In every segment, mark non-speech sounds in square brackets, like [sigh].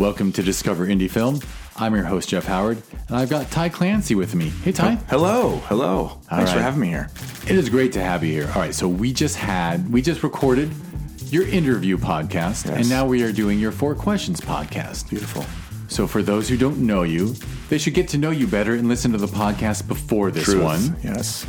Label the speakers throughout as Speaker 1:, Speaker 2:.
Speaker 1: Welcome to Discover Indie Film. I'm your host, Jeff Howard, and I've got Ty Clancy with me. Hey, Ty.
Speaker 2: Hello, hello. Thanks for having me here.
Speaker 1: It is great to have you here. All right, so we just had, we just recorded your interview podcast, and now we are doing your Four Questions podcast.
Speaker 2: Beautiful.
Speaker 1: So for those who don't know you, they should get to know you better and listen to the podcast before this
Speaker 2: Truth.
Speaker 1: one.
Speaker 2: Yes.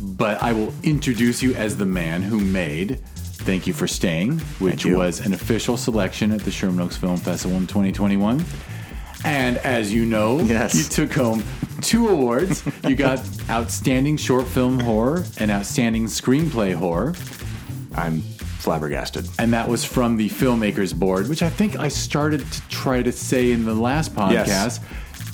Speaker 1: But I will introduce you as the man who made Thank You for Staying, which was an official selection at the Sherman Oaks Film Festival in 2021. And as you know,
Speaker 2: Yes.
Speaker 1: you took home two awards. you got [laughs] Outstanding Short Film Horror and Outstanding Screenplay Horror.
Speaker 2: I'm flabbergasted.
Speaker 1: And that was from the Filmmakers Board, which I think I started to try to say in the last podcast
Speaker 2: Yes.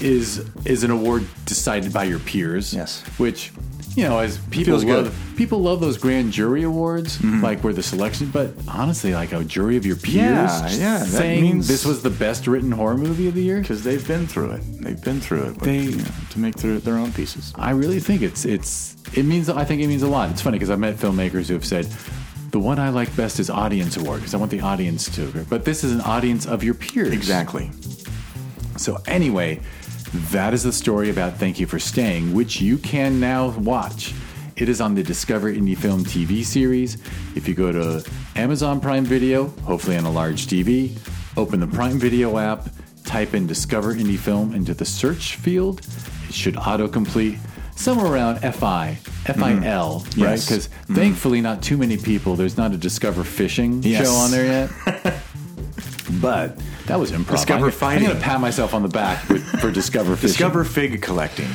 Speaker 1: is is an award decided by your peers.
Speaker 2: Yes.
Speaker 1: Which, you know, as people
Speaker 2: Feels
Speaker 1: love
Speaker 2: good. Mm-hmm.
Speaker 1: people love those grand jury awards, like where the selection, but honestly, like a jury of your peers
Speaker 2: Yeah, yeah, that
Speaker 1: saying
Speaker 2: means-
Speaker 1: this was the best written horror movie of the year.
Speaker 2: Because they've been through it. They've been through it. With,
Speaker 1: They-
Speaker 2: you know, to make their, their own pieces.
Speaker 1: I really think it's it's it means I think it means a lot. It's funny because I've met filmmakers who have said the one I like best is audience award because I want the audience to. But this is an audience of your peers.
Speaker 2: Exactly.
Speaker 1: So anyway, that is the story about Thank You for Staying, which you can now watch. It is on the Discover Indie Film TV series. If you go to Amazon Prime Video, hopefully on a large TV, open the Prime Video app, type in Discover Indie Film into the search field, it should autocomplete somewhere around FI, FIL, right?
Speaker 2: Mm-hmm. Yes.
Speaker 1: Because thankfully, not too many people. There's not a Discover Fishing
Speaker 2: Yes.
Speaker 1: show on there yet. [laughs] but that was improv.
Speaker 2: Discover
Speaker 1: I'm,
Speaker 2: fighting.
Speaker 1: I'm going to pat myself on the back with, for Discover Fishing.
Speaker 2: Discover fig collecting.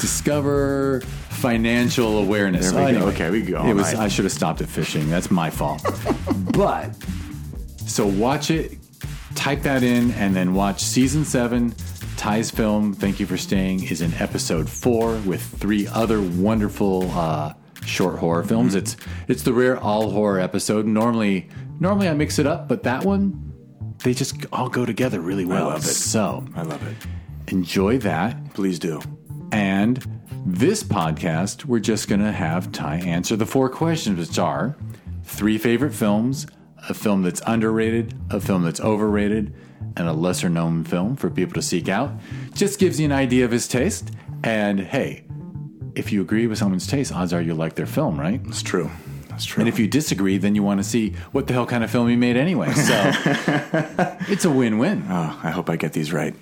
Speaker 1: Discover financial awareness.
Speaker 2: There we
Speaker 1: Oh,
Speaker 2: go.
Speaker 1: anyway,
Speaker 2: Okay, we go.
Speaker 1: It was.
Speaker 2: Right.
Speaker 1: I should have stopped at fishing. That's my fault. [laughs] but so watch it. Type that in, and then watch season seven. Ty's film. Thank you for staying. Is in episode four with three other wonderful uh, short horror films.
Speaker 2: Mm-hmm.
Speaker 1: It's it's the rare all horror episode. Normally, normally I mix it up, but that one they just all go together really well.
Speaker 2: I love it.
Speaker 1: So
Speaker 2: I love it.
Speaker 1: enjoy that.
Speaker 2: Please do.
Speaker 1: And this podcast, we're just going to have Ty answer the four questions, which are three favorite films, a film that's underrated, a film that's overrated, and a lesser known film for people to seek out. Just gives you an idea of his taste. And hey, if you agree with someone's taste, odds are you like their film, right?
Speaker 2: It's true.
Speaker 1: And if you disagree, then you want to see what the hell kind of film he made anyway. So [laughs] it's a win win.
Speaker 2: oh, I hope I get these right.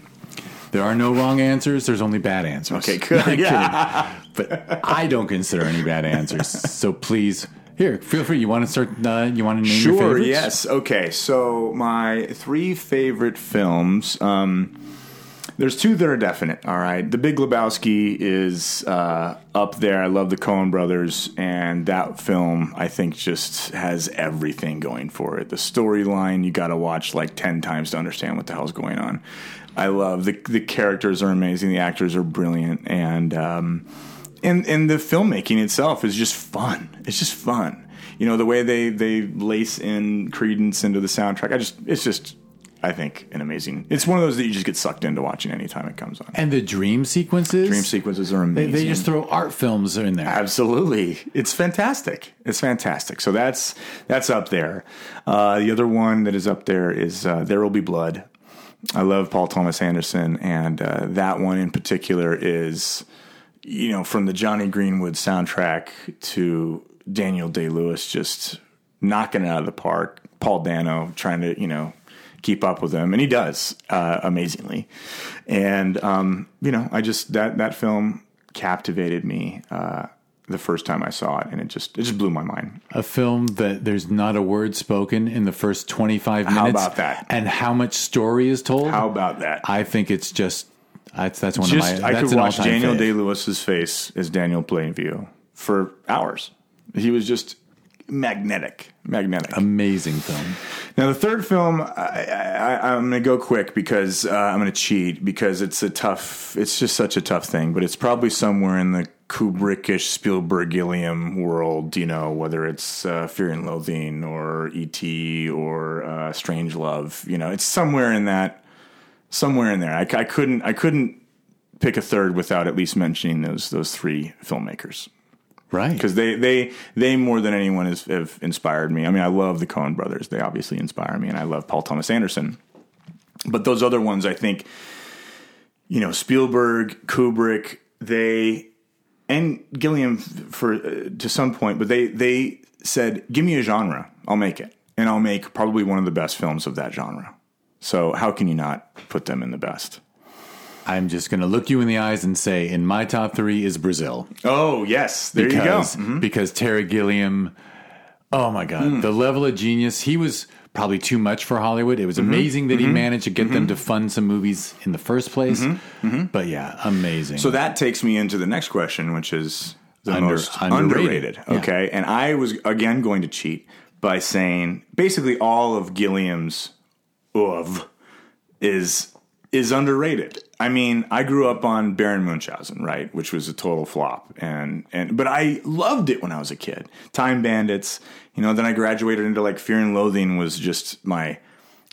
Speaker 1: There are no wrong answers. There's only bad answers.
Speaker 2: Okay, [laughs] good. Yeah.
Speaker 1: kidding. But I don't consider any bad answers. So please, here, feel free. You want to start? Uh, you want to name your favorites? Sure.
Speaker 2: Yes. Okay. So my three favorite films. Um, there's two that are definite. All right. The Big Lebowski is uh, up there. I love the Coen Brothers, and that film I think just has everything going for it. The storyline you got to watch like ten times to understand what the hell's going on. I love the the characters are amazing. The actors are brilliant, and um, and and the filmmaking itself is just fun. It's just fun. You know the way they they lace in Creedence into the soundtrack. I just it's just I think an amazing. It's one of those that you just get sucked into watching anytime it comes on.
Speaker 1: And the dream sequences.
Speaker 2: Dream sequences are
Speaker 1: They,
Speaker 2: amazing.
Speaker 1: they just throw art films in there.
Speaker 2: Absolutely, it's fantastic. It's fantastic. So that's that's up there. Uh, the other one that is up there is uh, There Will Be Blood. I love Paul Thomas Anderson, and uh, that one in particular is, you know, from the Jonny Greenwood soundtrack to Daniel Day Lewis just knocking it out of the park. Paul Dano trying to, you know, keep up with him, and he does uh, amazingly. And um, you know, I just that that film captivated me uh, the first time I saw it, and it just it just blew my mind.
Speaker 1: a film that there's not a word spoken in the first 25 minutes.
Speaker 2: How about that?
Speaker 1: And how much story is told.
Speaker 2: How about that?
Speaker 1: I think it's just. That's, that's one
Speaker 2: just
Speaker 1: of my.
Speaker 2: I could watch Daniel. Day Lewis's face as Daniel Plainview for hours. He was just magnetic, magnetic.
Speaker 1: Amazing film.
Speaker 2: Now the third film, I, I, I'm going to go quick because uh, I'm going to cheat because it's a tough. It's just such a tough thing, but it's probably somewhere in the Kubrickish Spielbergilium world. You know, whether it's uh, Fear and Loathing or E.T. or uh, Strange Love. You know, it's somewhere in that. Somewhere in there, I, I couldn't. I couldn't pick a third without at least mentioning those those three filmmakers
Speaker 1: Right.
Speaker 2: because they they they more than anyone has, have inspired me. I mean, I love the Coen Brothers; they obviously inspire me, and I love Paul Thomas Anderson. But those other ones, I think, you know, Spielberg, Kubrick, they and Gilliam for uh, to some point, but they they said, "Give me a genre, I'll make it, and I'll make probably one of the best films of that genre." So how can you not put them in the best?
Speaker 1: I'm just going to look you in the eyes and say, in my top three is Brazil.
Speaker 2: Oh yes, there
Speaker 1: because,
Speaker 2: you go. Mm-hmm.
Speaker 1: Because Terry Gilliam, oh my God, mm. the level of genius. He was probably too much for Hollywood. It was mm-hmm. amazing that he mm-hmm. managed to get them to fund some movies in the first place. But yeah, amazing.
Speaker 2: So that takes me into the next question, which is the
Speaker 1: Under-
Speaker 2: most
Speaker 1: underrated.
Speaker 2: underrated. Okay, and I was again going to cheat by saying basically all of Gilliam's of is is underrated. I mean, I grew up on Baron Munchausen, right, which was a total flop, and and but I loved it when I was a kid. Time Bandits, you know. Then I graduated into like Fear and Loathing was just my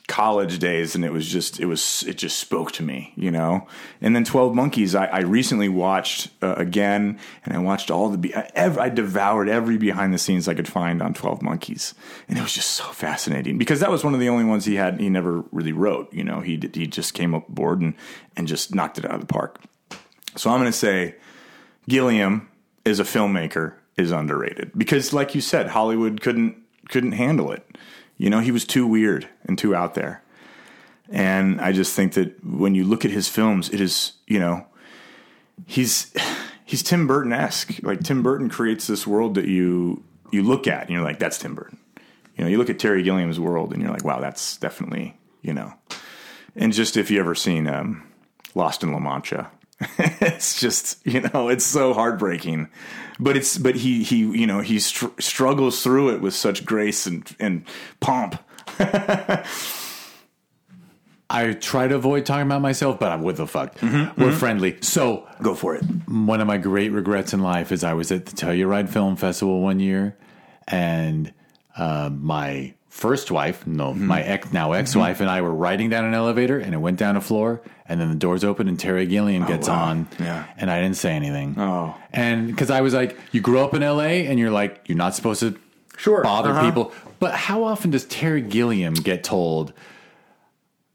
Speaker 2: college days and it was just it was it just spoke to me you know? And then 12 monkeys i, I recently watched uh, again and i watched all the be- I, ev- I devoured every behind the scenes i could find on 12 monkeys. And it was just so fascinating because that was one of the only ones he had he never really wrote you know? He he just came up board and and just knocked it out of the park. So i'm going to say gilliam is a filmmaker is underrated because like you said hollywood couldn't couldn't handle it you know, he was too weird and too out there. And I just think that when you look at his films, it is, you know, he's he's Tim Burton esque. Like Tim Burton creates this world that you you look at and you're like, that's Tim Burton. You know, you look at Terry Gilliam's world and you're like, wow, that's definitely, you know. And just if you ever seen um, Lost in La Mancha, [laughs] it's just you know it's so heartbreaking but it's but he he you know he str- struggles through it with such grace and and pomp [laughs]
Speaker 1: I try to avoid talking about myself, but I'm with the fuck. We're friendly. So
Speaker 2: go for it
Speaker 1: one of my great regrets in life is I was at the Telluride Film Festival one year, and uh, my first wife, no, my ex now ex wife, and I were riding down an elevator, and it went down a floor, and then the doors open, and Terry Gilliam gets
Speaker 2: wow.
Speaker 1: on,
Speaker 2: Yeah.
Speaker 1: and I didn't say anything.
Speaker 2: Oh.
Speaker 1: and because I was like, you grow up in L.A. and you're like, you're not supposed to
Speaker 2: Sure.
Speaker 1: bother
Speaker 2: Uh-huh.
Speaker 1: people, but how often does Terry Gilliam get told?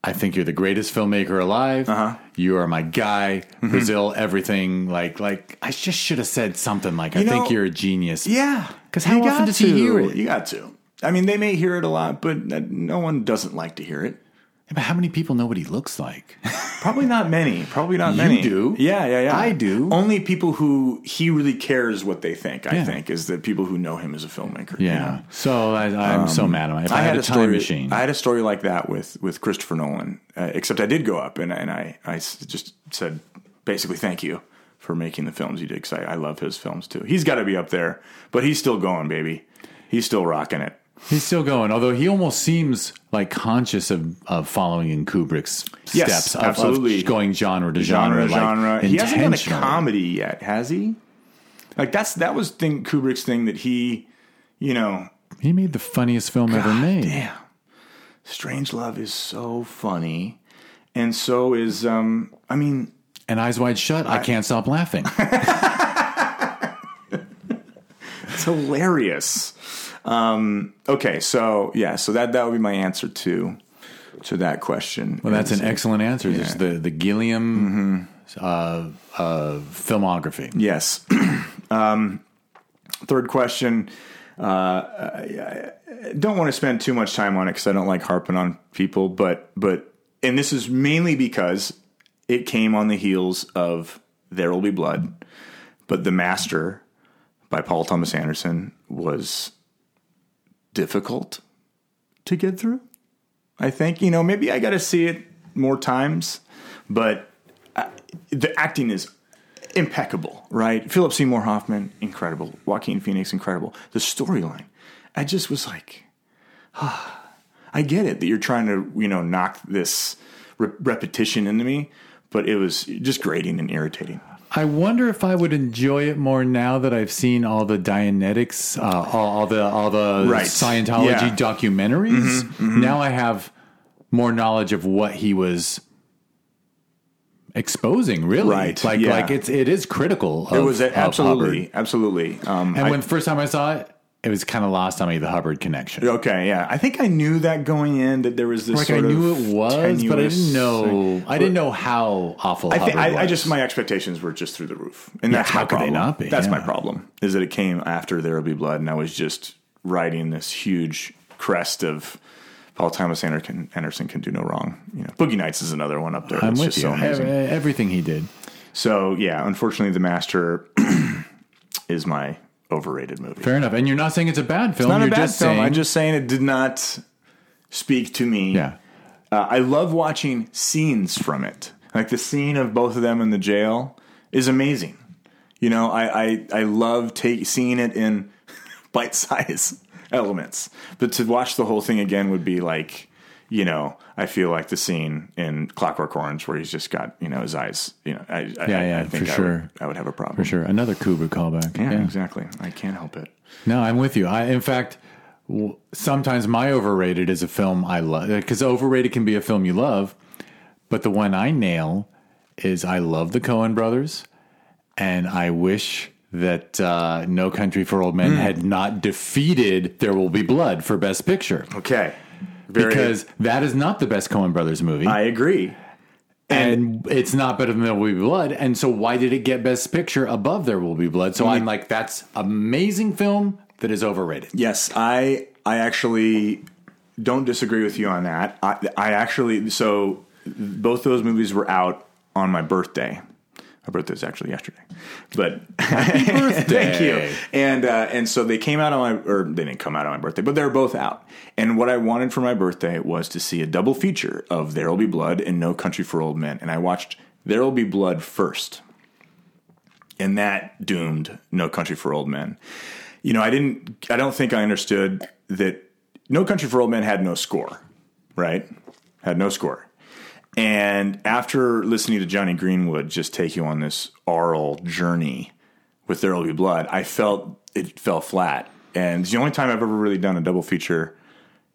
Speaker 1: I think you're the greatest filmmaker alive.
Speaker 2: Uh-huh.
Speaker 1: You are my guy.
Speaker 2: Mm-hmm.
Speaker 1: Brazil, everything. Like, like I just should have said something like, "I
Speaker 2: You
Speaker 1: think you're a genius."
Speaker 2: Yeah,
Speaker 1: because how often does he hear it?
Speaker 2: you got to i mean they may hear it a lot but no one doesn't like to hear it
Speaker 1: But how many people know what he looks like? [laughs]
Speaker 2: probably not many probably not many.
Speaker 1: You
Speaker 2: many
Speaker 1: do.
Speaker 2: yeah yeah yeah
Speaker 1: I do.
Speaker 2: only people who he really cares what they think i
Speaker 1: Yeah.
Speaker 2: think is the people who know him as a filmmaker you
Speaker 1: Yeah.
Speaker 2: know?
Speaker 1: So I, I'm so mad at him. If I, had, a time
Speaker 2: story,
Speaker 1: machine,
Speaker 2: I had a story like that with with Christopher Nolan. Uh, except I did go up and and I I just said basically thank you for making the films you did because I, I love his films too. He's got to be up there, but he's still going, baby. He's still rocking it.
Speaker 1: He's still going. Although he almost seems like conscious of, of following in Kubrick's
Speaker 2: Yes,
Speaker 1: steps, of,
Speaker 2: absolutely.
Speaker 1: of going genre to
Speaker 2: Genre,
Speaker 1: genre,
Speaker 2: genre.
Speaker 1: like
Speaker 2: he hasn't done a comedy yet, has he? Like that's that was thing Kubrick's thing that he, you know,
Speaker 1: He made the funniest film ever made.
Speaker 2: Damn. Strange Love is so funny. And so is um I mean
Speaker 1: And Eyes Wide Shut, I can't stop laughing. [laughs]
Speaker 2: It's hilarious. Um, okay, so yeah, so that that would be my answer to to that question.
Speaker 1: Well, that's an excellent answer. Just the the Gilliam
Speaker 2: Mm-hmm.
Speaker 1: uh, uh, filmography.
Speaker 2: yes. [clears throat] um, third question. Uh, I, I don't want to spend too much time on it because I don't like harping on people, but but and this is mainly because it came on the heels of There Will Be Blood, but The Master by Paul Thomas Anderson was difficult to get through. I think you know maybe I got to see it more times, but uh, the acting is impeccable, right? Philip Seymour Hoffman, incredible. Joaquin Phoenix, incredible. The storyline, I just was like, ah, [sighs] I get it that you're trying to you know knock this re- repetition into me, but it was just grating and irritating.
Speaker 1: I wonder if I would enjoy it more now that I've seen all the Dianetics, uh, all, all the all the
Speaker 2: Right.
Speaker 1: Scientology
Speaker 2: Yeah. Mm-hmm,
Speaker 1: documentaries. Now I have more knowledge of what he was exposing. Really,
Speaker 2: Right,
Speaker 1: Like,
Speaker 2: yeah.
Speaker 1: like it's it is critical. Of,
Speaker 2: It was
Speaker 1: of
Speaker 2: absolutely, absolutely. Um,
Speaker 1: And
Speaker 2: I-
Speaker 1: when the first time I saw it, it was kind of lost on me the Hubbard connection.
Speaker 2: Okay, yeah. I think I knew that going in that there was this.
Speaker 1: Like I knew it was, but I didn't know.
Speaker 2: thing.
Speaker 1: I didn't know how awful.
Speaker 2: I think I, I just my expectations were just through the roof, and
Speaker 1: Yeah,
Speaker 2: that's
Speaker 1: how
Speaker 2: my
Speaker 1: could they not be?
Speaker 2: That's my problem. Is that it came after There Will Be Blood, and I was just riding this huge crest of Paul Thomas Anderson, Anderson can do no wrong. You know, Boogie Nights is another one up there.
Speaker 1: I'm with
Speaker 2: just
Speaker 1: you.
Speaker 2: so amazing.
Speaker 1: Everything he did.
Speaker 2: So yeah, unfortunately, The Master [clears throat] is my overrated movie.
Speaker 1: Fair enough. And you're not saying it's a bad film.
Speaker 2: Not
Speaker 1: you're
Speaker 2: a bad
Speaker 1: just
Speaker 2: film.
Speaker 1: saying.
Speaker 2: I'm just saying it did not speak to me.
Speaker 1: yeah.
Speaker 2: Uh, I love watching scenes from it. Like the scene of both of them in the jail is amazing. You know, I I, I love take, seeing it in [laughs] bite size [laughs] elements. But to watch the whole thing again would be like, you know, I feel like the scene in Clockwork Orange where he's just got you know his eyes. You know, I,
Speaker 1: Yeah,
Speaker 2: I,
Speaker 1: yeah,
Speaker 2: I think
Speaker 1: for
Speaker 2: I
Speaker 1: sure.
Speaker 2: Would, I would have a problem
Speaker 1: For sure. Another Kubrick callback.
Speaker 2: Yeah, exactly. I can't help it.
Speaker 1: No, I'm with you. I, in fact, sometimes my overrated is a film I love because overrated can be a film you love, but the one I nail is I love the Coen Brothers, and I wish that uh, No Country for Old. Men had not defeated There Will Be Blood for Best Picture
Speaker 2: Okay. Very,
Speaker 1: because that is not the best Coen Brothers movie.
Speaker 2: I agree.
Speaker 1: and it's not better than There Will Be Blood. And so, why did it get Best Picture above There Will Be Blood? So I'm mm. like, that's amazing film that is overrated.
Speaker 2: Yes, I I actually don't disagree with you on that. I, I actually so both those movies were out on my birthday. My birthday was actually yesterday, but [laughs] thank you. And uh, and so they came out on my or they didn't come out on my birthday, but they were both out. And what I wanted for my birthday was to see a double feature of There Will Be Blood and No Country for Old Men. And I watched There Will Be Blood first, and that doomed No Country for Old Men you know, I didn't, I don't think I understood that No Country for Old Men had no score, right? Had no score. And after listening to Jonny Greenwood just take you on this oral journey with There Will Be Blood, I felt it fell flat. And it's the only time I've ever really done a double feature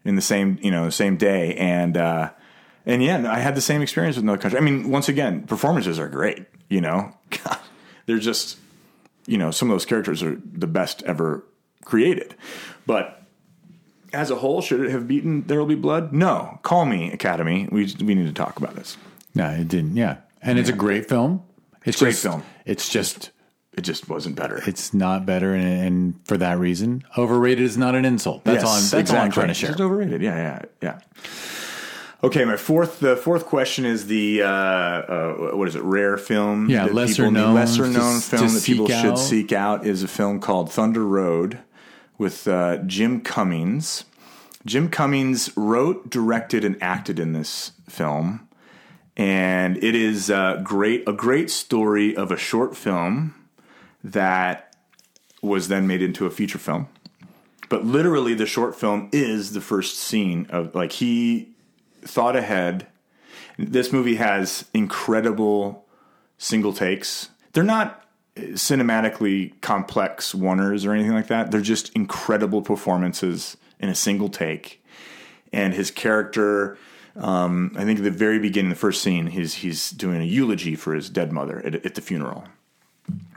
Speaker 2: in the same, you know, the same day. And, uh, and yeah, I had the same experience with No Country. I mean, once again, performances are great, you know, God, they're just, you know, some of those characters are the best ever created. But as a whole, should it have beaten There Will Be Blood? No. Call me, Academy. We we need to talk about this.
Speaker 1: No, it didn't. Yeah, and it's a great film. It's
Speaker 2: Great
Speaker 1: just,
Speaker 2: film.
Speaker 1: It's just
Speaker 2: It just wasn't better.
Speaker 1: it's not better, and, and for that reason, overrated is not an insult. That's all. I'm, that's all I'm trying to share.
Speaker 2: It's overrated. Yeah, yeah, yeah. Okay, my fourth the fourth question is the uh, uh, what is it? Rare film.
Speaker 1: Yeah,
Speaker 2: that
Speaker 1: lesser
Speaker 2: people
Speaker 1: known,
Speaker 2: lesser known film
Speaker 1: to
Speaker 2: that people
Speaker 1: seek
Speaker 2: should seek out is a film called Thunder Road with uh, Jim Cummings. Jim Cummings wrote, directed, and acted in this film, and it is uh, great a great story of a short film that was then made into a feature film. But literally, the short film is the first scene of like he thought ahead. This movie has incredible single takes. They're not cinematically complex oneers or anything like that. They're just incredible performances in a single take. And his character, um, I think at the very beginning, the first scene, he's he's doing a eulogy for his dead mother at, at the funeral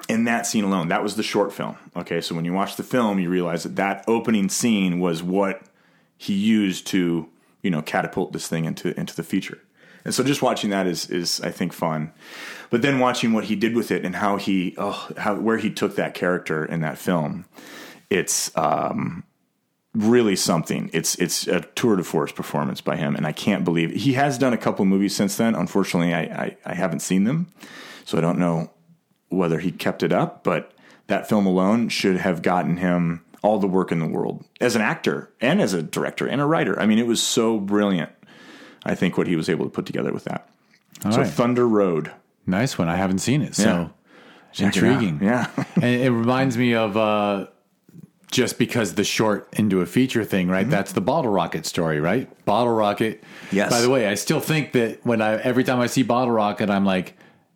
Speaker 2: in that scene alone, that was the short film. Okay, so when you watch the film, you realize that that opening scene was what he used to, you know, catapult this thing into into the feature. And so just watching that is is I think fun. But then watching what he did with it and how he oh how where he took that character in that film, it's um really something. It's it's a tour de force performance by him, and I can't believe he has done a couple movies since then. Unfortunately, I, I, I haven't seen them, so I don't know whether he kept it up, but that film alone should have gotten him all the work in the world as an actor and as a director and a writer. I mean, it was so brilliant. I think what he was able to put together with that. so
Speaker 1: right.
Speaker 2: Thunder Road,
Speaker 1: Nice one. I haven't seen it, so
Speaker 2: it
Speaker 1: intriguing.
Speaker 2: Yeah, [laughs] [laughs]
Speaker 1: and it reminds me of uh, just because the short into a feature thing, right? That's the Bottle Rocket story, right? Bottle Rocket.
Speaker 2: Mm-hmm. Yes.
Speaker 1: By the way, I still think that when I every time I see Bottle Rocket, I'm like.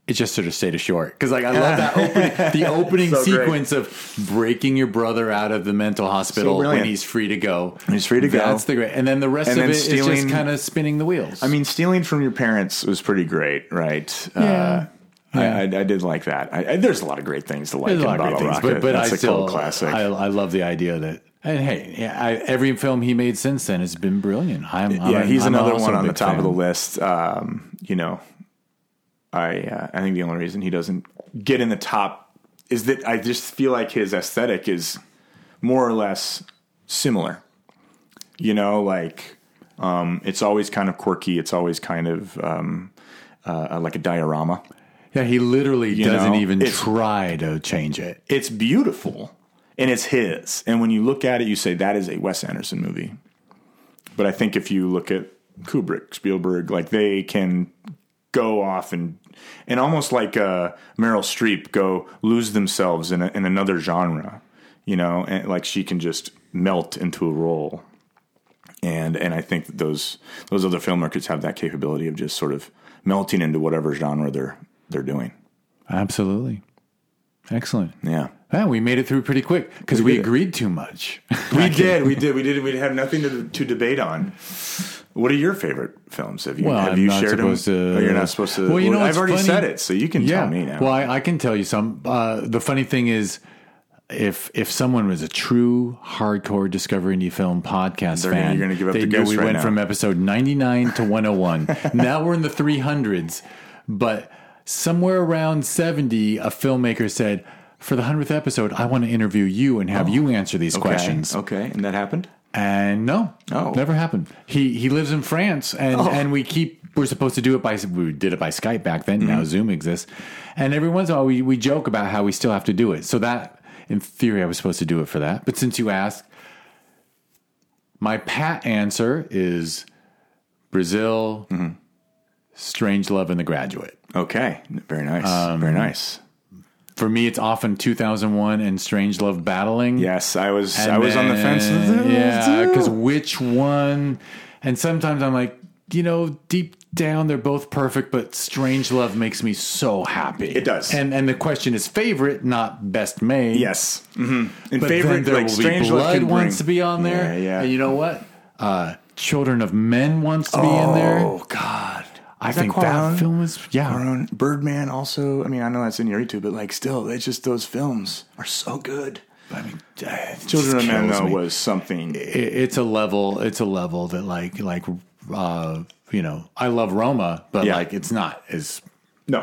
Speaker 1: It just sort of stayed a short because, like, I love that [laughs] opening, the opening
Speaker 2: So great.
Speaker 1: sequence of breaking your brother out of the mental hospital when he's free to go.
Speaker 2: He's free to go.
Speaker 1: That's the great, and then the rest
Speaker 2: And
Speaker 1: of it is
Speaker 2: stealing-
Speaker 1: just kind of spinning the wheels.
Speaker 2: I mean, stealing from your parents was pretty great, right?
Speaker 1: Yeah.
Speaker 2: Uh, I, I, I did like that. I, I, there's a lot of great things to like
Speaker 1: There's
Speaker 2: in
Speaker 1: a lot of great things,
Speaker 2: Rocket.
Speaker 1: but, but
Speaker 2: That's
Speaker 1: I
Speaker 2: a
Speaker 1: still
Speaker 2: cult classic.
Speaker 1: I, I love the idea that And hey, yeah, I, every film he made since then has been brilliant. I'm, I'm
Speaker 2: yeah, he's
Speaker 1: I'm
Speaker 2: another one on the top of the list. Um, you know, I uh, I think the only reason he doesn't get in the top is that I just feel like his aesthetic is more or less similar. You know, like um, it's always kind of quirky. It's always kind of um, uh, like a diorama.
Speaker 1: Yeah, he literally doesn't
Speaker 2: know,
Speaker 1: even
Speaker 2: it's-
Speaker 1: try to change it.
Speaker 2: It's beautiful and it's his. And when you look at it, you say that is a Wes Anderson movie. But I think if you look at Kubrick, Spielberg, like they can go off and and almost like uh, Meryl Streep go lose themselves in a, in another genre, you know, and like she can just melt into a role. And and I think that those those other filmmakers have that capability of just sort of melting into whatever genre they're they're doing.
Speaker 1: Absolutely. Excellent.
Speaker 2: Yeah.
Speaker 1: Yeah, we made it through pretty quick because we,
Speaker 2: it.
Speaker 1: agreed too much. [laughs]
Speaker 2: We did, we did, we did. We had nothing to, to debate on. What are your favorite films? Have you
Speaker 1: Well,
Speaker 2: have
Speaker 1: I'm
Speaker 2: you shared them?
Speaker 1: to-
Speaker 2: Oh, you're not supposed to.
Speaker 1: Well, you know,
Speaker 2: I've already
Speaker 1: funny.
Speaker 2: said it, so you can tell me now.
Speaker 1: Well, I, I can tell you some. Uh, the funny thing is, if if someone was a true hardcore Discovery Indie Film podcast
Speaker 2: They're
Speaker 1: fan,
Speaker 2: you're gonna give up
Speaker 1: they
Speaker 2: the
Speaker 1: knew we
Speaker 2: right
Speaker 1: went
Speaker 2: now.
Speaker 1: from episode 99 to 101. [laughs] now we're in the 300s, but somewhere around 70, a filmmaker said. For the hundredth episode, I want to interview you and have you answer these
Speaker 2: okay,
Speaker 1: questions.
Speaker 2: Okay, and that happened.
Speaker 1: And no,
Speaker 2: Oh.
Speaker 1: never happened. He he lives in France, and and we keep we're supposed to do it by we did it by Skype back then.
Speaker 2: Mm-hmm.
Speaker 1: Now Zoom exists, and every once in a while we we joke about how we still have to do it. So that in theory I was supposed to do it for that, but since you asked, my pat answer is Brazil,
Speaker 2: Mm-hmm.
Speaker 1: Strange Love, and The Graduate.
Speaker 2: Okay, very nice,
Speaker 1: Um,
Speaker 2: very nice.
Speaker 1: For me, it's often 2001 and Strange Love battling.
Speaker 2: Yes, I was
Speaker 1: And
Speaker 2: I was on the fence.
Speaker 1: Yeah, because which one? And sometimes I'm like, you know, deep down they're both perfect, but Strange Love makes me so happy.
Speaker 2: It does.
Speaker 1: And and the question is favorite, not best made.
Speaker 2: yes, mm-hmm. and
Speaker 1: but
Speaker 2: favorite
Speaker 1: there
Speaker 2: like
Speaker 1: will be
Speaker 2: Strange Love
Speaker 1: Blood wants to be on there.
Speaker 2: Yeah, yeah.
Speaker 1: And you know what? Uh, Children of Men wants to be in there.
Speaker 2: Oh God,
Speaker 1: I
Speaker 2: Is
Speaker 1: think
Speaker 2: Cuarón?
Speaker 1: that film is yeah.
Speaker 2: Cuarón? Birdman also. I mean, I know that's in your YouTube, but like, still, it's just those films are so good.
Speaker 1: I mean, it
Speaker 2: Children of Men though
Speaker 1: me.
Speaker 2: was something.
Speaker 1: it, it's a level it's a level that like like uh you know i love roma but
Speaker 2: Yeah.
Speaker 1: like it's not as
Speaker 2: No,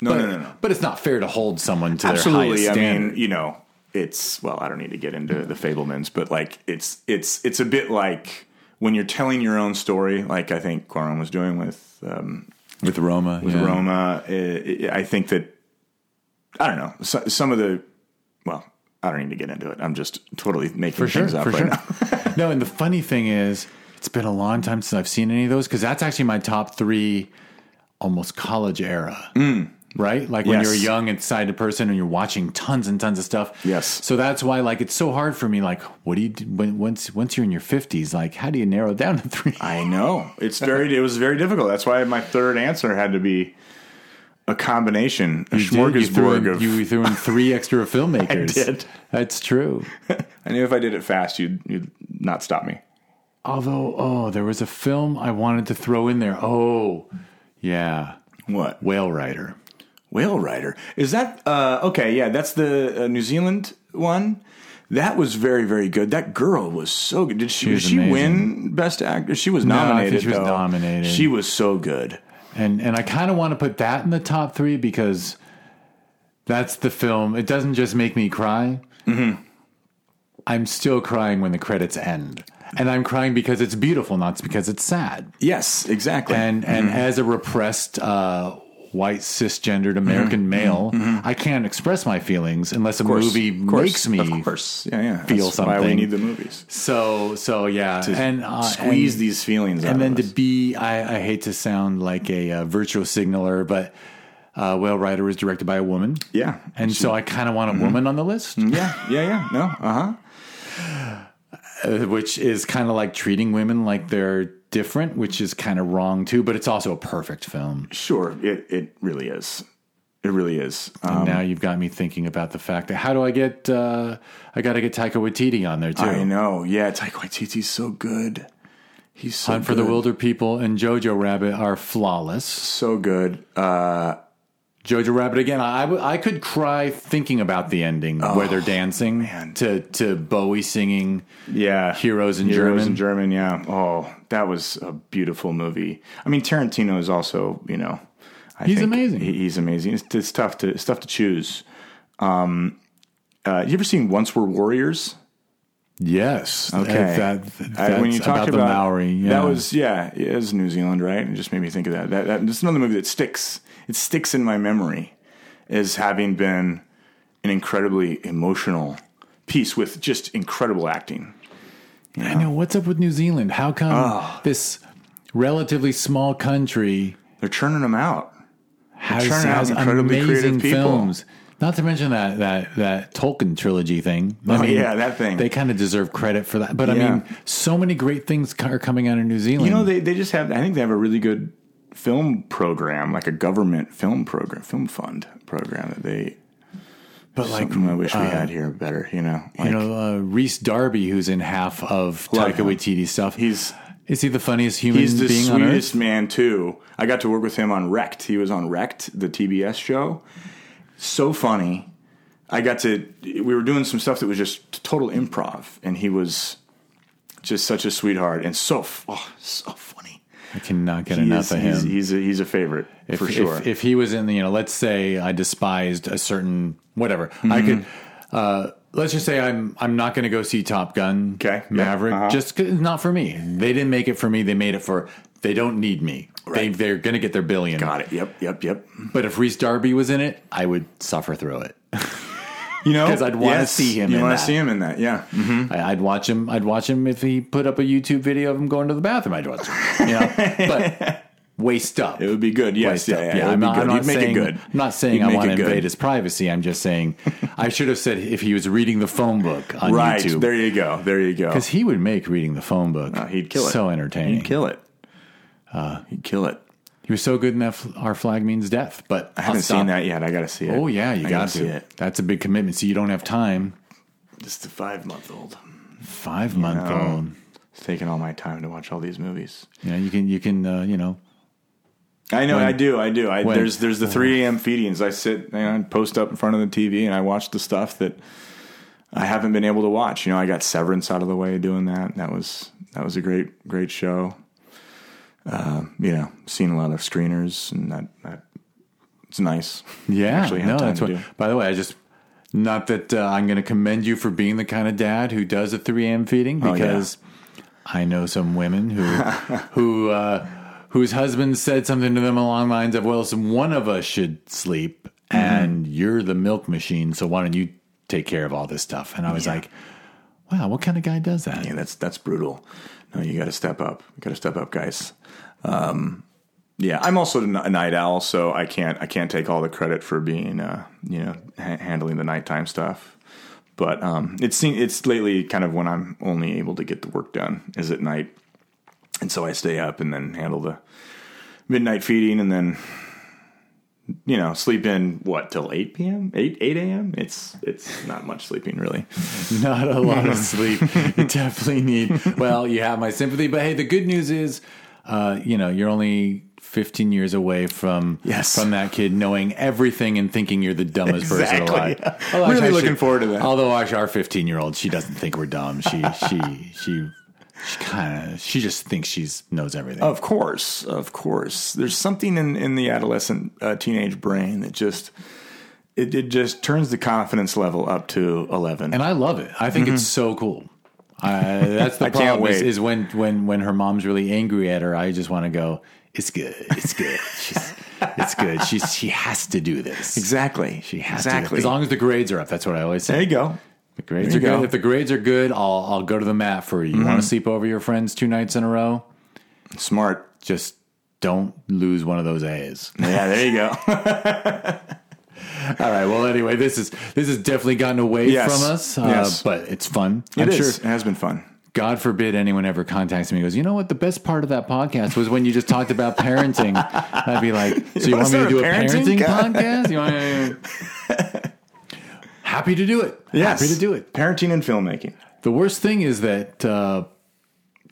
Speaker 2: no,
Speaker 1: but,
Speaker 2: no, no, no.
Speaker 1: but it's not fair to hold someone to their
Speaker 2: Absolutely.
Speaker 1: highest
Speaker 2: I
Speaker 1: standard
Speaker 2: mean, you know, it's well, I don't need to get into the Fabelmans, but like it's it's it's a bit like when you're telling your own story, like I think Cuarón was doing with um,
Speaker 1: with roma
Speaker 2: with
Speaker 1: yeah.
Speaker 2: Roma. i i I think that I don't know so, some of the well. I don't need to get into it. I'm just totally making
Speaker 1: for sure
Speaker 2: things up
Speaker 1: for
Speaker 2: right
Speaker 1: sure
Speaker 2: now. [laughs]
Speaker 1: no and the funny thing is it's been a long time since i've seen any of those because that's actually my top three almost college era right like when.
Speaker 2: Yes.
Speaker 1: you're a young excited person and you're watching tons and tons of stuff
Speaker 2: Yes.
Speaker 1: so that's why like it's so hard for me like what do you do when, once once you're in your 50s like how do you narrow it down to three
Speaker 2: I know it's very. It was very difficult. That's why my third answer had to be a combination, a
Speaker 1: You did. You threw, in,
Speaker 2: of.
Speaker 1: you threw in three extra [laughs] filmmakers.
Speaker 2: did.
Speaker 1: That's true. [laughs]
Speaker 2: I knew if I did it fast, you'd you'd not stop me.
Speaker 1: Although, oh, there was a film I wanted to throw in there. Oh, yeah.
Speaker 2: What?
Speaker 1: Whale Rider.
Speaker 2: Whale Rider. Is that uh, okay? Yeah, that's the uh, New Zealand one. That was very, very good. That girl was so good. Did she?
Speaker 1: was
Speaker 2: did she
Speaker 1: amazing.
Speaker 2: win Best Actor? She was nominated.
Speaker 1: she was
Speaker 2: though.
Speaker 1: nominated.
Speaker 2: She was so good.
Speaker 1: And and I kind of want to put that in the top three because that's the film. It doesn't just make me cry.
Speaker 2: Mm-hmm.
Speaker 1: I'm still crying when the credits end. And I'm crying because it's beautiful, not because it's sad.
Speaker 2: Yes, exactly.
Speaker 1: and and as a repressed uh, white cisgendered American male, I can't express my feelings unless a
Speaker 2: course,
Speaker 1: movie makes me
Speaker 2: of course, yeah, yeah.
Speaker 1: feel
Speaker 2: That's Why we need the movies.
Speaker 1: So so yeah, and uh,
Speaker 2: squeeze
Speaker 1: and,
Speaker 2: these feelings out
Speaker 1: and then to be I, I hate to sound like a uh, virtual signaler, but uh, Whale Rider was directed by a woman,
Speaker 2: yeah,
Speaker 1: and so I kind of want a woman on the list,
Speaker 2: yeah, yeah, yeah. No, uh huh.
Speaker 1: uh, which is kind of like treating women like they're different, which is kind of wrong too. But it's also a perfect film.
Speaker 2: Sure, it it really is. It really is. Um,
Speaker 1: now you've got me thinking about the fact that how do I get uh, I got to get Taika Waititi on there too.
Speaker 2: I know. Yeah, Taika Waititi's so good. He's so
Speaker 1: Hunt for the. Wilder People and Jojo Rabbit are flawless.
Speaker 2: So good. Uh,
Speaker 1: Jojo Rabbit again. I, I w- I could cry thinking about the ending where they're dancing
Speaker 2: man.
Speaker 1: to to Bowie singing.
Speaker 2: Yeah,
Speaker 1: Heroes in
Speaker 2: Heroes
Speaker 1: German.
Speaker 2: in German. Yeah. Oh, that was a beautiful movie. I mean, Tarantino is also, you know, I
Speaker 1: He's
Speaker 2: think
Speaker 1: amazing.
Speaker 2: he- he's amazing. It's, it's tough to it's tough to choose. Um, uh, you ever seen Once Were Warriors?
Speaker 1: Yes.
Speaker 2: Okay.
Speaker 1: That, that-
Speaker 2: when you
Speaker 1: that's
Speaker 2: talked
Speaker 1: about,
Speaker 2: about,
Speaker 1: the Maori. Yeah.
Speaker 2: that was yeah, it was New Zealand, right? It just made me think of that. That, that it's another movie that sticks. It sticks in my memory as having been an incredibly emotional piece with just incredible acting.
Speaker 1: I know. What's up with New Zealand? How come
Speaker 2: Ah.
Speaker 1: this relatively small country
Speaker 2: They're churning them out.
Speaker 1: has,
Speaker 2: churning out incredibly
Speaker 1: amazing
Speaker 2: creative people.
Speaker 1: films? Not to mention that that that Tolkien trilogy thing. I
Speaker 2: Oh, yeah, that thing.
Speaker 1: They kind of deserve credit for that. But I mean, so many great things are coming out of New Zealand.
Speaker 2: You know, they, they just have, I think they have a really good film program, like a government film program, film fund program that they,
Speaker 1: but like
Speaker 2: I wish we had here better, you know? Like,
Speaker 1: you know, uh, Rhys Darby, who's in half of Taika. Waititi stuff.
Speaker 2: he's,
Speaker 1: is he the funniest human
Speaker 2: he's the
Speaker 1: being on earth?
Speaker 2: sweetest man too. I got to work with him on Wrecked. He was on Wrecked, the TBS show. So funny. I got to, we were doing some stuff that was just total improv and he was just such a sweetheart and so, oh, so funny.
Speaker 1: I cannot get
Speaker 2: He
Speaker 1: enough
Speaker 2: is-
Speaker 1: of him.
Speaker 2: he's, he's, a, he's a favorite
Speaker 1: if,
Speaker 2: for sure.
Speaker 1: If, if he was in the, you know, let's say I despised a certain whatever, I could. Uh, let's just say I'm I'm not going to go see Top Gun,
Speaker 2: Okay.
Speaker 1: Maverick,
Speaker 2: Uh-huh.
Speaker 1: just not for me. They didn't make it for me. They made it for. They don't need me. They they're going to get their billion.
Speaker 2: Got it. Yep. Yep. Yep.
Speaker 1: But if Rhys Darby was in it, I would suffer through it. [laughs]
Speaker 2: You know,
Speaker 1: because I'd wanna see him
Speaker 2: You wanna see him in that? Yeah. Mm-hmm.
Speaker 1: I, I'd watch him. I'd watch him if he put up a YouTube video of him going to the bathroom. I'd watch him. You know, [laughs] but waist up.
Speaker 2: It would be good. Yes.
Speaker 1: Waist
Speaker 2: Yeah.
Speaker 1: up.
Speaker 2: yeah, would
Speaker 1: I'm not. I'm not
Speaker 2: make
Speaker 1: saying,
Speaker 2: it good.
Speaker 1: I'm not saying
Speaker 2: He'd
Speaker 1: I want to invade his privacy. I'm just saying I should have said if he was reading the phone book on
Speaker 2: Right.
Speaker 1: YouTube
Speaker 2: There you go. There you go.
Speaker 1: because he would make reading the phone book.
Speaker 2: Uh, he'd kill it.
Speaker 1: So entertaining.
Speaker 2: He'd kill it. He'd kill it.
Speaker 1: he was so good in that f- Our Flag Means Death. But
Speaker 2: I haven't seen that yet. I got to see it.
Speaker 1: Oh yeah, you got
Speaker 2: gotta see it.
Speaker 1: That's a big commitment. So you don't have time.
Speaker 2: Just a five month old.
Speaker 1: Five month old.
Speaker 2: It's taking all my time to watch all these movies.
Speaker 1: Yeah, you can you can uh, you know
Speaker 2: I know.
Speaker 1: When-
Speaker 2: I do. I do. I,
Speaker 1: when-
Speaker 2: there's there's the 3 a.m. feedings. I sit you know, and post up in front of the TV and I watch the stuff that I haven't been able to watch. You know, I got Severance out of the way doing that. That was that was a great great show. Uh, you know, seen a lot of screeners and that that it's nice.
Speaker 1: Yeah,
Speaker 2: Actually
Speaker 1: no, that's what.
Speaker 2: do.
Speaker 1: By the way, I just not that uh, I'm going to commend you for being the kind of dad who does a 3 a.m. feeding
Speaker 2: Oh, yeah.
Speaker 1: because I know some women who [laughs] who uh, whose husbands said something to them along the lines of, "Well, some one of us should sleep,
Speaker 2: Mm-hmm.
Speaker 1: and you're the milk machine, so why don't you take care of all this stuff?" And I was like, "Wow, what kind of guy does that?"
Speaker 2: Yeah, that's that's brutal. No, you got to step up. You got to step up, guys. Um, yeah, I'm also a night owl, so I can't I can't take all the credit for being uh, you know ha- handling the nighttime stuff. But um, it's it's lately kind of when I'm only able to get the work done is at night, and so I stay up and then handle the midnight feeding, and then you know sleep in what till eight p.m. eight eight a.m. It's it's not much sleeping really. [laughs]
Speaker 1: Not a lot of sleep. You definitely need. Well, you have my sympathy, but hey, the good news is, uh, you know, you're only 15 years away from
Speaker 2: Yes.
Speaker 1: from that kid knowing everything and thinking you're the dumbest person alive.
Speaker 2: Yeah.
Speaker 1: Although
Speaker 2: Really
Speaker 1: actually-
Speaker 2: looking forward to that.
Speaker 1: Although actually, our 15 year old, she doesn't think we're dumb. She she she she kind of she just thinks she's knows everything.
Speaker 2: Of course, of course. There's something in, in the adolescent uh, teenage brain that just it, it just turns the confidence level up to eleven.
Speaker 1: and I love it. I think it's so cool. I, that's the [laughs]
Speaker 2: Mm-hmm. Can't
Speaker 1: problem. Is, is when when when her mom's really angry at her, I just want to go. It's good. It's good. She's, it's good. She's she has to do this.
Speaker 2: exactly.
Speaker 1: She has to.
Speaker 2: exactly.
Speaker 1: As long as the grades are up. That's what I always say.
Speaker 2: there you go.
Speaker 1: The grades are
Speaker 2: you
Speaker 1: good.
Speaker 2: go.
Speaker 1: If the grades are good, I'll I'll go to the mat for you. You want to sleep over your friends two nights in a row?
Speaker 2: Smart.
Speaker 1: Just don't lose one of those A's. [laughs]
Speaker 2: Yeah, there you go. [laughs]
Speaker 1: All right. Well, anyway, this is this has definitely gotten away
Speaker 2: Yes.
Speaker 1: from us, uh,
Speaker 2: Yes.
Speaker 1: but it's fun.
Speaker 2: It
Speaker 1: I'm
Speaker 2: is.
Speaker 1: sure
Speaker 2: It has been fun.
Speaker 1: God forbid anyone ever contacts me and goes, you know what? The best part of that podcast was when you just talked about parenting. [laughs] I'd be like, so you,
Speaker 2: wanna
Speaker 1: want me to do
Speaker 2: a
Speaker 1: a
Speaker 2: parenting
Speaker 1: parenting, podcast? You want Happy to do it.
Speaker 2: Yes.
Speaker 1: Happy to do it.
Speaker 2: Parenting and filmmaking.
Speaker 1: The worst thing is that, uh,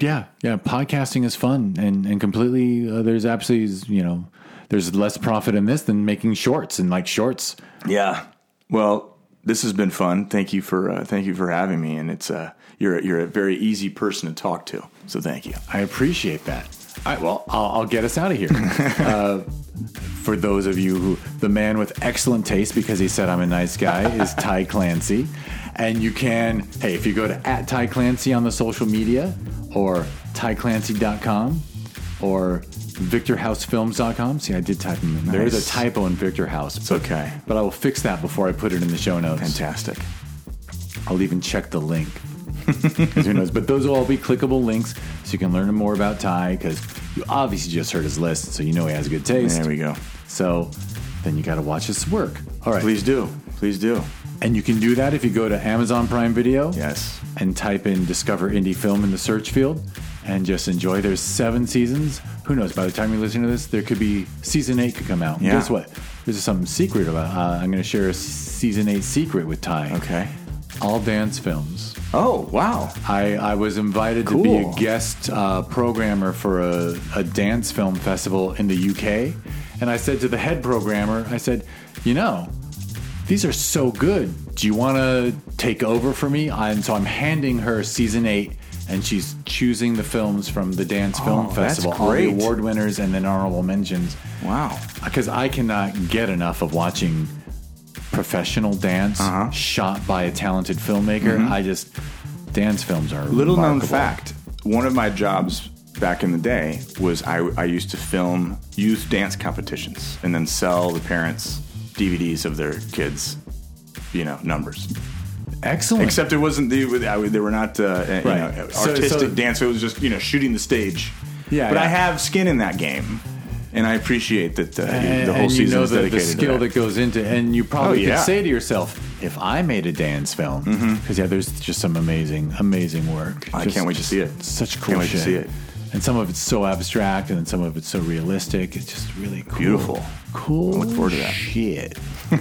Speaker 1: yeah, yeah, podcasting is fun and, and completely, uh, there's absolutely, you know, there's less profit in this than making shorts and like shorts.
Speaker 2: Yeah. Well, this has been fun. Thank you for uh, thank you for having me, and it's uh, you're you're a very easy person to talk to. So thank you.
Speaker 1: I appreciate that. All right, well, I'll, I'll get us out of here. [laughs] uh, for those of you who, the man with excellent taste, because he said I'm a nice guy, is [laughs] Ty Clancy. And you can, hey, if you go to at Ty Clancy on the social media or tyclancy.com or victorhousefilms.com. See, I did type them in. There is a typo in Victor House. It's
Speaker 2: okay.
Speaker 1: But I will fix that before I put it in the show notes.
Speaker 2: Fantastic.
Speaker 1: I'll even check the link. Who knows? But those will all be clickable links so you can learn more about Ty because you obviously just heard his list, so you know he has good taste.
Speaker 2: There we go.
Speaker 1: So then you got to watch his work. All right.
Speaker 2: Please do. Please do.
Speaker 1: And you can do that if you go to Amazon Prime Video
Speaker 2: Yes.
Speaker 1: and type in Discover Indie Film in the search field and just enjoy. There's seven seasons. Who knows? By the time you listen to this, there could be season eight could come out.
Speaker 2: Yeah.
Speaker 1: Guess what? There's something secret about. Uh, I'm going to share a season eight secret with Ty.
Speaker 2: Okay.
Speaker 1: All dance films.
Speaker 2: Oh wow.
Speaker 1: I, I was invited to be a guest uh, programmer for a, a dance film festival in the UK. And I said to the head programmer, I said, you know, these are so good. Do you want to take over for me? And so I'm handing her season eight, and she's choosing the films from the Dance Film
Speaker 2: Oh,
Speaker 1: Festival, all the award winners and then honorable mentions.
Speaker 2: Wow.
Speaker 1: Because I cannot get enough of watching professional dance
Speaker 2: Uh-huh.
Speaker 1: shot by a talented filmmaker. I just dance films are
Speaker 2: Mm-hmm. Little known fact: one of my jobs back in the day was I, I used to film youth dance competitions and then sell the parents DVDs of their kids, you know, numbers.
Speaker 1: Excellent.
Speaker 2: Except it wasn't the I, they were not uh, you know, artistic
Speaker 1: so-
Speaker 2: dance. It was just you know shooting the stage.
Speaker 1: Yeah,
Speaker 2: but I have skin in that game, and I appreciate that uh,
Speaker 1: and,
Speaker 2: the whole season is
Speaker 1: the, the
Speaker 2: dedicated
Speaker 1: skill that.
Speaker 2: that.
Speaker 1: goes into, it and you probably
Speaker 2: Oh, yeah.
Speaker 1: could say to yourself, if I made a dance film, because yeah, there's just some amazing, amazing work.
Speaker 2: Mm-hmm. I
Speaker 1: Just-
Speaker 2: can't wait to see it.
Speaker 1: Such cool
Speaker 2: Can't wait to
Speaker 1: shit.
Speaker 2: see it.
Speaker 1: And some of it's so abstract, and some of it's so realistic. It's just really cool.
Speaker 2: Beautiful.
Speaker 1: Cool.
Speaker 2: I look forward to that.
Speaker 1: Shit. [laughs]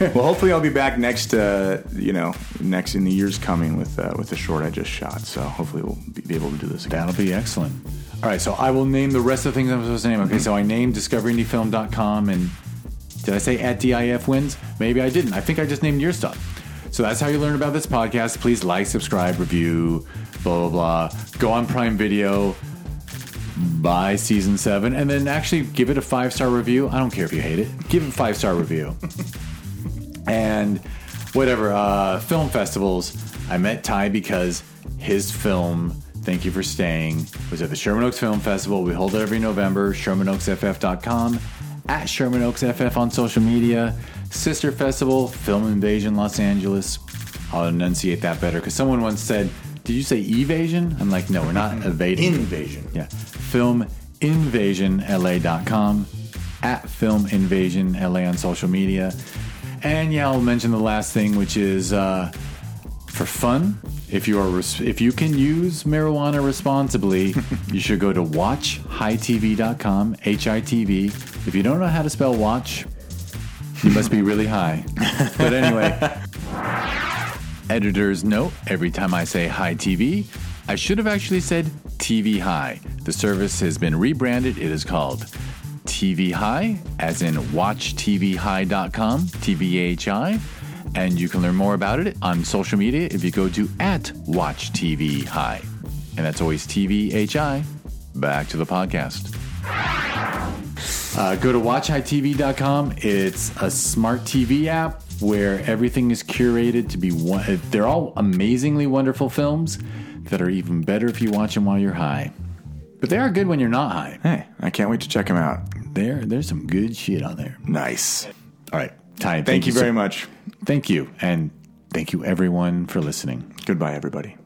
Speaker 1: [laughs]
Speaker 2: well, hopefully I'll be back next, uh, you know, next in the years coming with uh, with the short I just shot. So hopefully we'll be be able to do this again.
Speaker 1: That'll be excellent. All right, so I will name the rest of the things I'm supposed to name. Okay, so I named discoverindiefilm.com and did I say at DIF wins? Maybe I didn't. I think I just named your stuff. So that's how you learn about this podcast. Please like, subscribe, review, blah, blah, blah. Go on Prime Video, buy season seven, and then actually give it a five star review. I don't care if you hate it, give it five star review. [laughs] and whatever, uh, film festivals. I met Ty because his film, Thank You for Staying, was at the Sherman Oaks Film Festival. We hold it every November, ShermanOaksFF.com, at Sherman Oaks FF on social media, Sister Festival, Film Invasion Los Angeles. I'll enunciate that better because someone once said, Did you say evasion? I'm like, No, we're not [laughs] evading.
Speaker 2: Invasion.
Speaker 1: Yeah. Film FilmInvasionLA.com, at Film Invasion LA on social media. And yeah, I'll mention the last thing, which is uh, for fun. If you are res- if you can use marijuana responsibly, [laughs] you should go to watchhightv.com, H I T V. If you don't know how to spell watch, you must be really high. But anyway, [laughs] editor's note every time I say High TV, I should have actually said TV High. The service has been rebranded. It is called TV High, as in watchtvhigh.com, TVHI. And you can learn more about it on social media if you go to at Watch TV High. And that's always TVHI. Back to the podcast. Uh, go to watchhightv.com. It's a smart TV app where everything is curated to be one. They're all amazingly wonderful films that are even better if you watch them while you're high. But they are good when you're not high.
Speaker 2: Hey, I can't wait to check them out.
Speaker 1: There, there's some good shit on there.
Speaker 2: Nice.
Speaker 1: All right, Ty.
Speaker 2: Thank, you
Speaker 1: so-
Speaker 2: very much.
Speaker 1: Thank you, and thank you everyone for listening.
Speaker 2: Goodbye, everybody.